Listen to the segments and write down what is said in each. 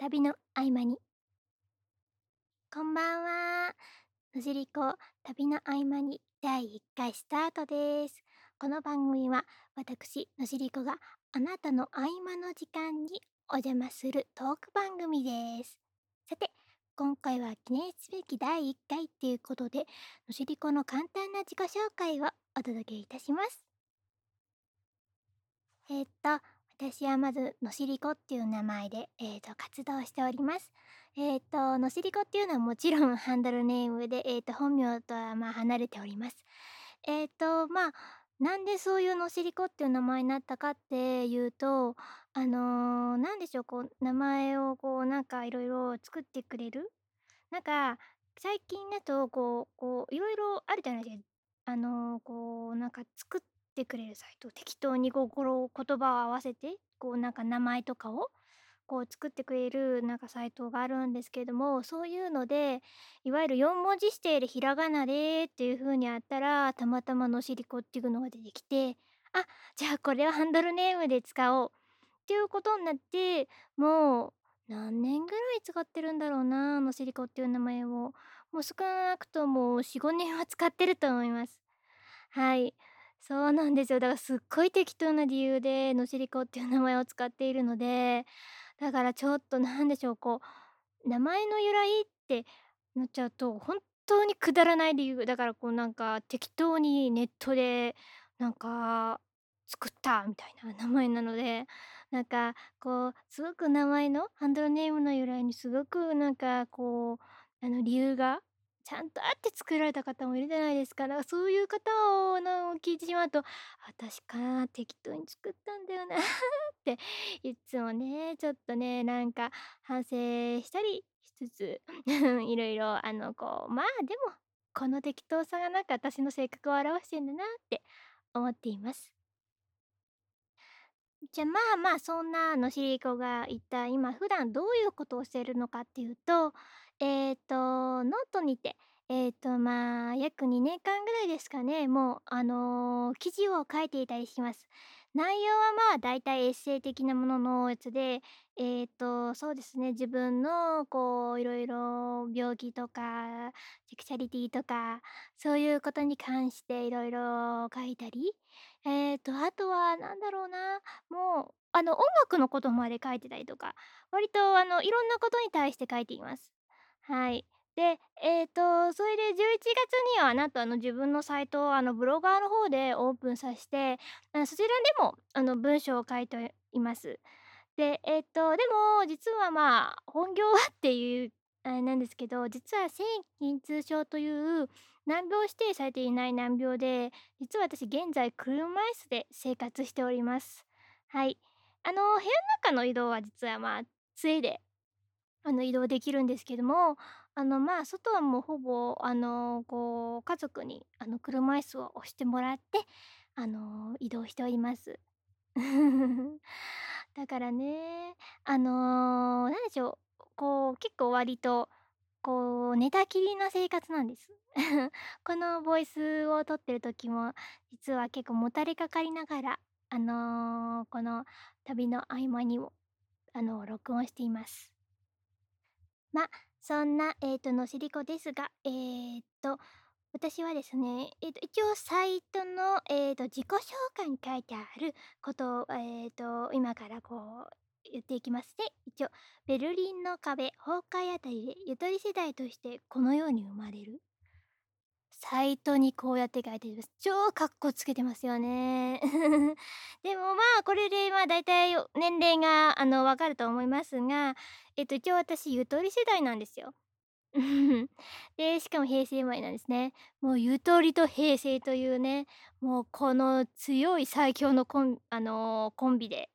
旅の合間に。こんばんは。のじりこ旅の合間に第1回スタートです。この番組は私のじりこがあなたの合間の時間にお邪魔するトーク番組です。さて今回は記念すべき第1回っていうことでのじりこの簡単な自己紹介をお届けいたします。えー、っと私はまずのしりこっていう名前で、えーと、活動しております。えっ、ー、とのしりこっていうのはもちろん ハンドルネームで、えーと、本名とはまあ離れております。えっ、ー、とまあなんでそういうのしりこっていう名前になったかっていうとあのー、なんでしょうこう名前をこうなんかいろいろ作ってくれる？なんか最近だとこうこういろいろあるじゃないですかあのー、こうなんか作ってくれるサイト適当に心言葉を合わせてこうなんか名前とかをこう作ってくれるなんかサイトがあるんですけどもそういうのでいわゆる4文字指定でひらがなでっていう風にあったらたまたまのしりこっていうのが出てきてあじゃあこれはハンドルネームで使おうっていうことになってもう何年ぐらい使ってるんだろうなあのしりこっていう名前を。もう少なくとも45年は使ってると思います。はい。そうなんですよ。だからすっごい適当な理由でのしりこっていう名前を使っているので、だからちょっとなんでしょう、こう、名前の由来ってなっちゃうと、本当にくだらない理由、だからこうなんか適当にネットでなんか作ったみたいな名前なので、なんかこうすごく名前のハンドルネームの由来にすごくなんかこう、あの理由がちゃんとあって作られた方もいるじゃないですか。だからそういう方をの聞いてしまうと、私か適当に作ったんだよな っていつもね、ちょっとね、なんか反省したりしつつ いろいろあのこう、まあでもこの適当さがなんか私の性格を表してんだなって思っています。じゃあまあまあそんなのしりこが一体今普段どういうことをしているのかっていうとえっと、ノートにて、えっと、まあ、約2年間ぐらいですかね、もう、あのー記事を書いていたりします。内容はまあ、だいたいエッセイ的なもののやつで、えっと、そうですね、自分の、こう、いろいろ病気とか、セクシャリティとか、そういうことに関していろいろ書いたり、えっと、あとはなんだろうな、もう、あの、音楽のことまで書いてたりとか、割と、あの、いろんなことに対して書いています。はい。で、えっと、それで11月にはなんとあの自分のサイトをあのブロガーの方でオープンさして、そちらでもあの文章を書いています。で、えっと、でも実はまあ本業はっていうあれなんですけど、実は線筋痛症という難病指定されていない難病で、実は私現在車椅子で生活しております。はい。あの部屋の中の移動は実はまあ杖であの移動できるんですけどもあのまあ外はもうほぼあのこう家族にあの車椅子を押してもらってあの移動しております。だからねあの、何でしょうこう結構割とこう寝たきりな生活なんです。このボイスを撮ってる時も実は結構もたれかかりながらあのー、この旅の合間にもあの録音しています。まあ、そんな、えっ、ー、と、のしりこですが、えー、と、私はですね、えっ、ー、と、一応サイトの、えっ、と、自己紹介に書いてあることを、えっ、と、今からこう、言っていきますね。一応、ベルリンの壁崩壊あたりでゆとり世代としてこのように生まれる。サイトにこうやって書いてます。超かっこつけてますよね。でもまあこれでまあ大体年齢があのわかると思いますが、えっと一応私ゆとり世代なんですよ。で、しかも平成生まれなんですね。もうゆとりと平成というね、もうこの強い最強のコン,、あのー、コンビで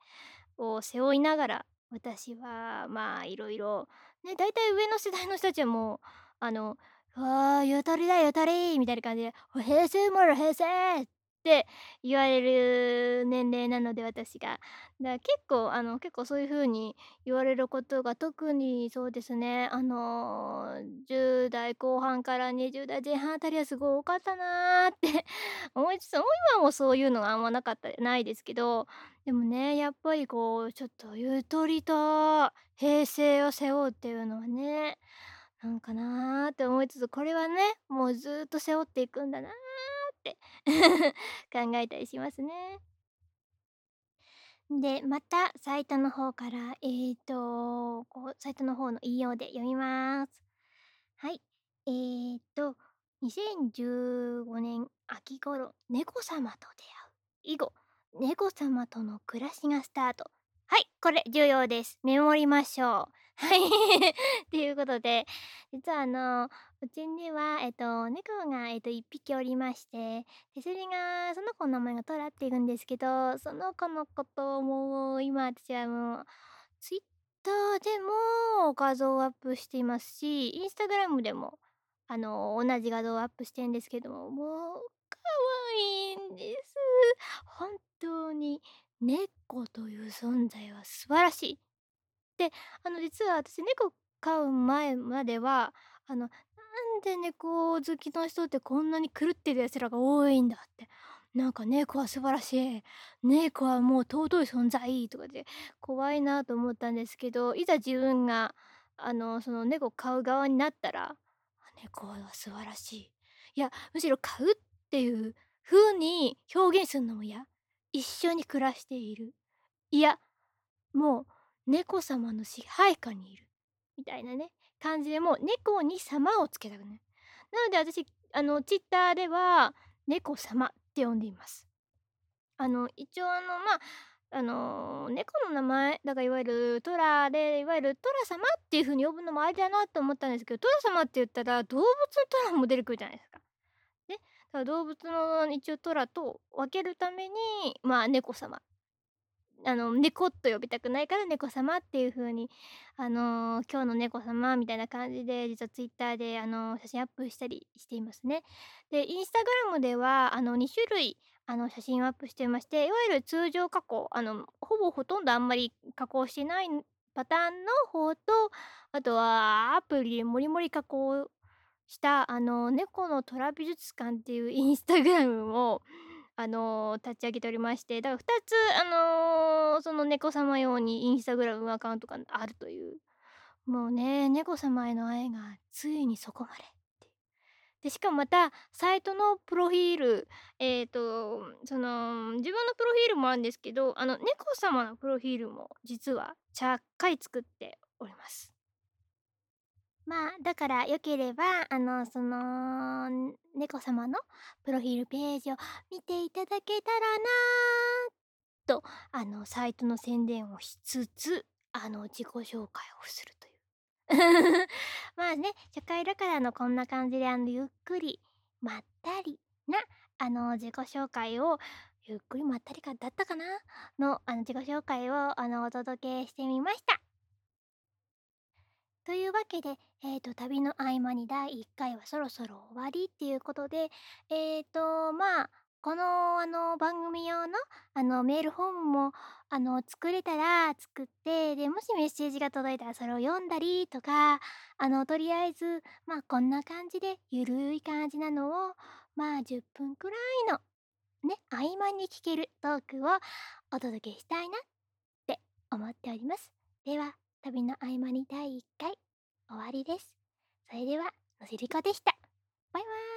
を背負いながら私はまあいろいろね大体上の世代の人たちはもうあのわあ、ゆとりだゆとりみたいな感じで、平成生まれ平成って言われる年齢なので私が。だから結構あの結構そういう風に言われることが特にそうですね。あの10代後半から20代前半あたりはすごい多かったなって。思いつつ今もそういうのがあんまなかったないですけど。でもねやっぱりこうちょっとゆとりと平成を背負うっていうのはねなんかなって思いつつこれはねもうずっと背負っていくんだなって 考えたりしますね。で、またサイトの方から、えーと、こうサイトの方の引用で読みます。はい。えーと、2015年秋頃、猫様と出会う。以後、猫様との暮らしがスタート。はい、これ重要です。メモりましょう。はい。ということで、実はあの、うちには、えっと、猫が、えっと、1匹おりまして、で、それが、その子の名前がトラって言うんですけど、その子のことをもう、今私はもう、ツイッターでも画像をアップしていますし、インスタグラムでも、あの、同じ画像をアップしてるんですけども、もう、可愛いんです。本当に、猫という存在は素晴らしい。で、あの、実は私猫飼う前までは、あの、なんで猫好きの人ってこんなに狂ってる奴らが多いんだって。なんか猫は素晴らしい。猫はもう尊い存在とかで怖いなと思ったんですけど、いざ自分が、あの、その猫飼う側になったら、猫は素晴らしい。いや、むしろ飼うっていう風に表現するのも嫌。一緒に暮らしている。いや、もう猫様の支配下にいる。みたいなね感じでもう猫に様をつけたくない。なので私あのツイッターでは猫様って呼んでいます。あの一応あのまああの猫の名前だからいわゆるトラでいわゆるトラ様っていう風に呼ぶのもありだなと思ったんですけどトラ様って言ったら動物のトラも出てくるじゃないですか。ね、だから動物の一応トラと分けるためにまあ猫様あの、猫と呼びたくないから猫様っていう風に、あの、今日の猫様みたいな感じで、実はツイッターで、あの、写真アップしたりしていますね。で、インスタグラムでは、あの、2種類、あの、写真をアップしていまして、いわゆる通常加工、あの、ほぼほとんどあんまり加工してないパターンの方と、あとはアプリでもりもり加工した、あの、猫の虎美術館っていうインスタグラムを、あのー、立ち上げておりましてだから2つあのー、その猫様用にインスタグラムアカウントがあるという。もうね猫様への愛がついにそこまででしかもまたサイトのプロフィールえっ、ー、とその自分のプロフィールもあるんですけどあの猫様のプロフィールも実はちゃっかり作っております。まあ、だから良ければ、あの、その、猫様のプロフィールページを見ていただけたらなと、あの、サイトの宣伝をしつつ、あの、自己紹介をするという。まあね、初回だからのこんな感じで、あの、ゆっくり、まったりな、あの、自己紹介を、ゆっくりまったりかだったかな？の、あの、自己紹介を、あの、お届けしてみました。というわけで、えーと、旅の合間に第1回はそろそろ終わりっていうことで、えーと、まあ、この、あの、番組用の、あの、メールフォームも、あの、作れたら作って、で、もしメッセージが届いたらそれを読んだりとか、あの、とりあえず、まあ、こんな感じで、ゆるい感じなのを、まあ、10分くらいの、ね、合間に聞けるトークをお届けしたいなって思っております。では、旅の合間に第1回終わりです。それでは、のしりこでした。バイバーイ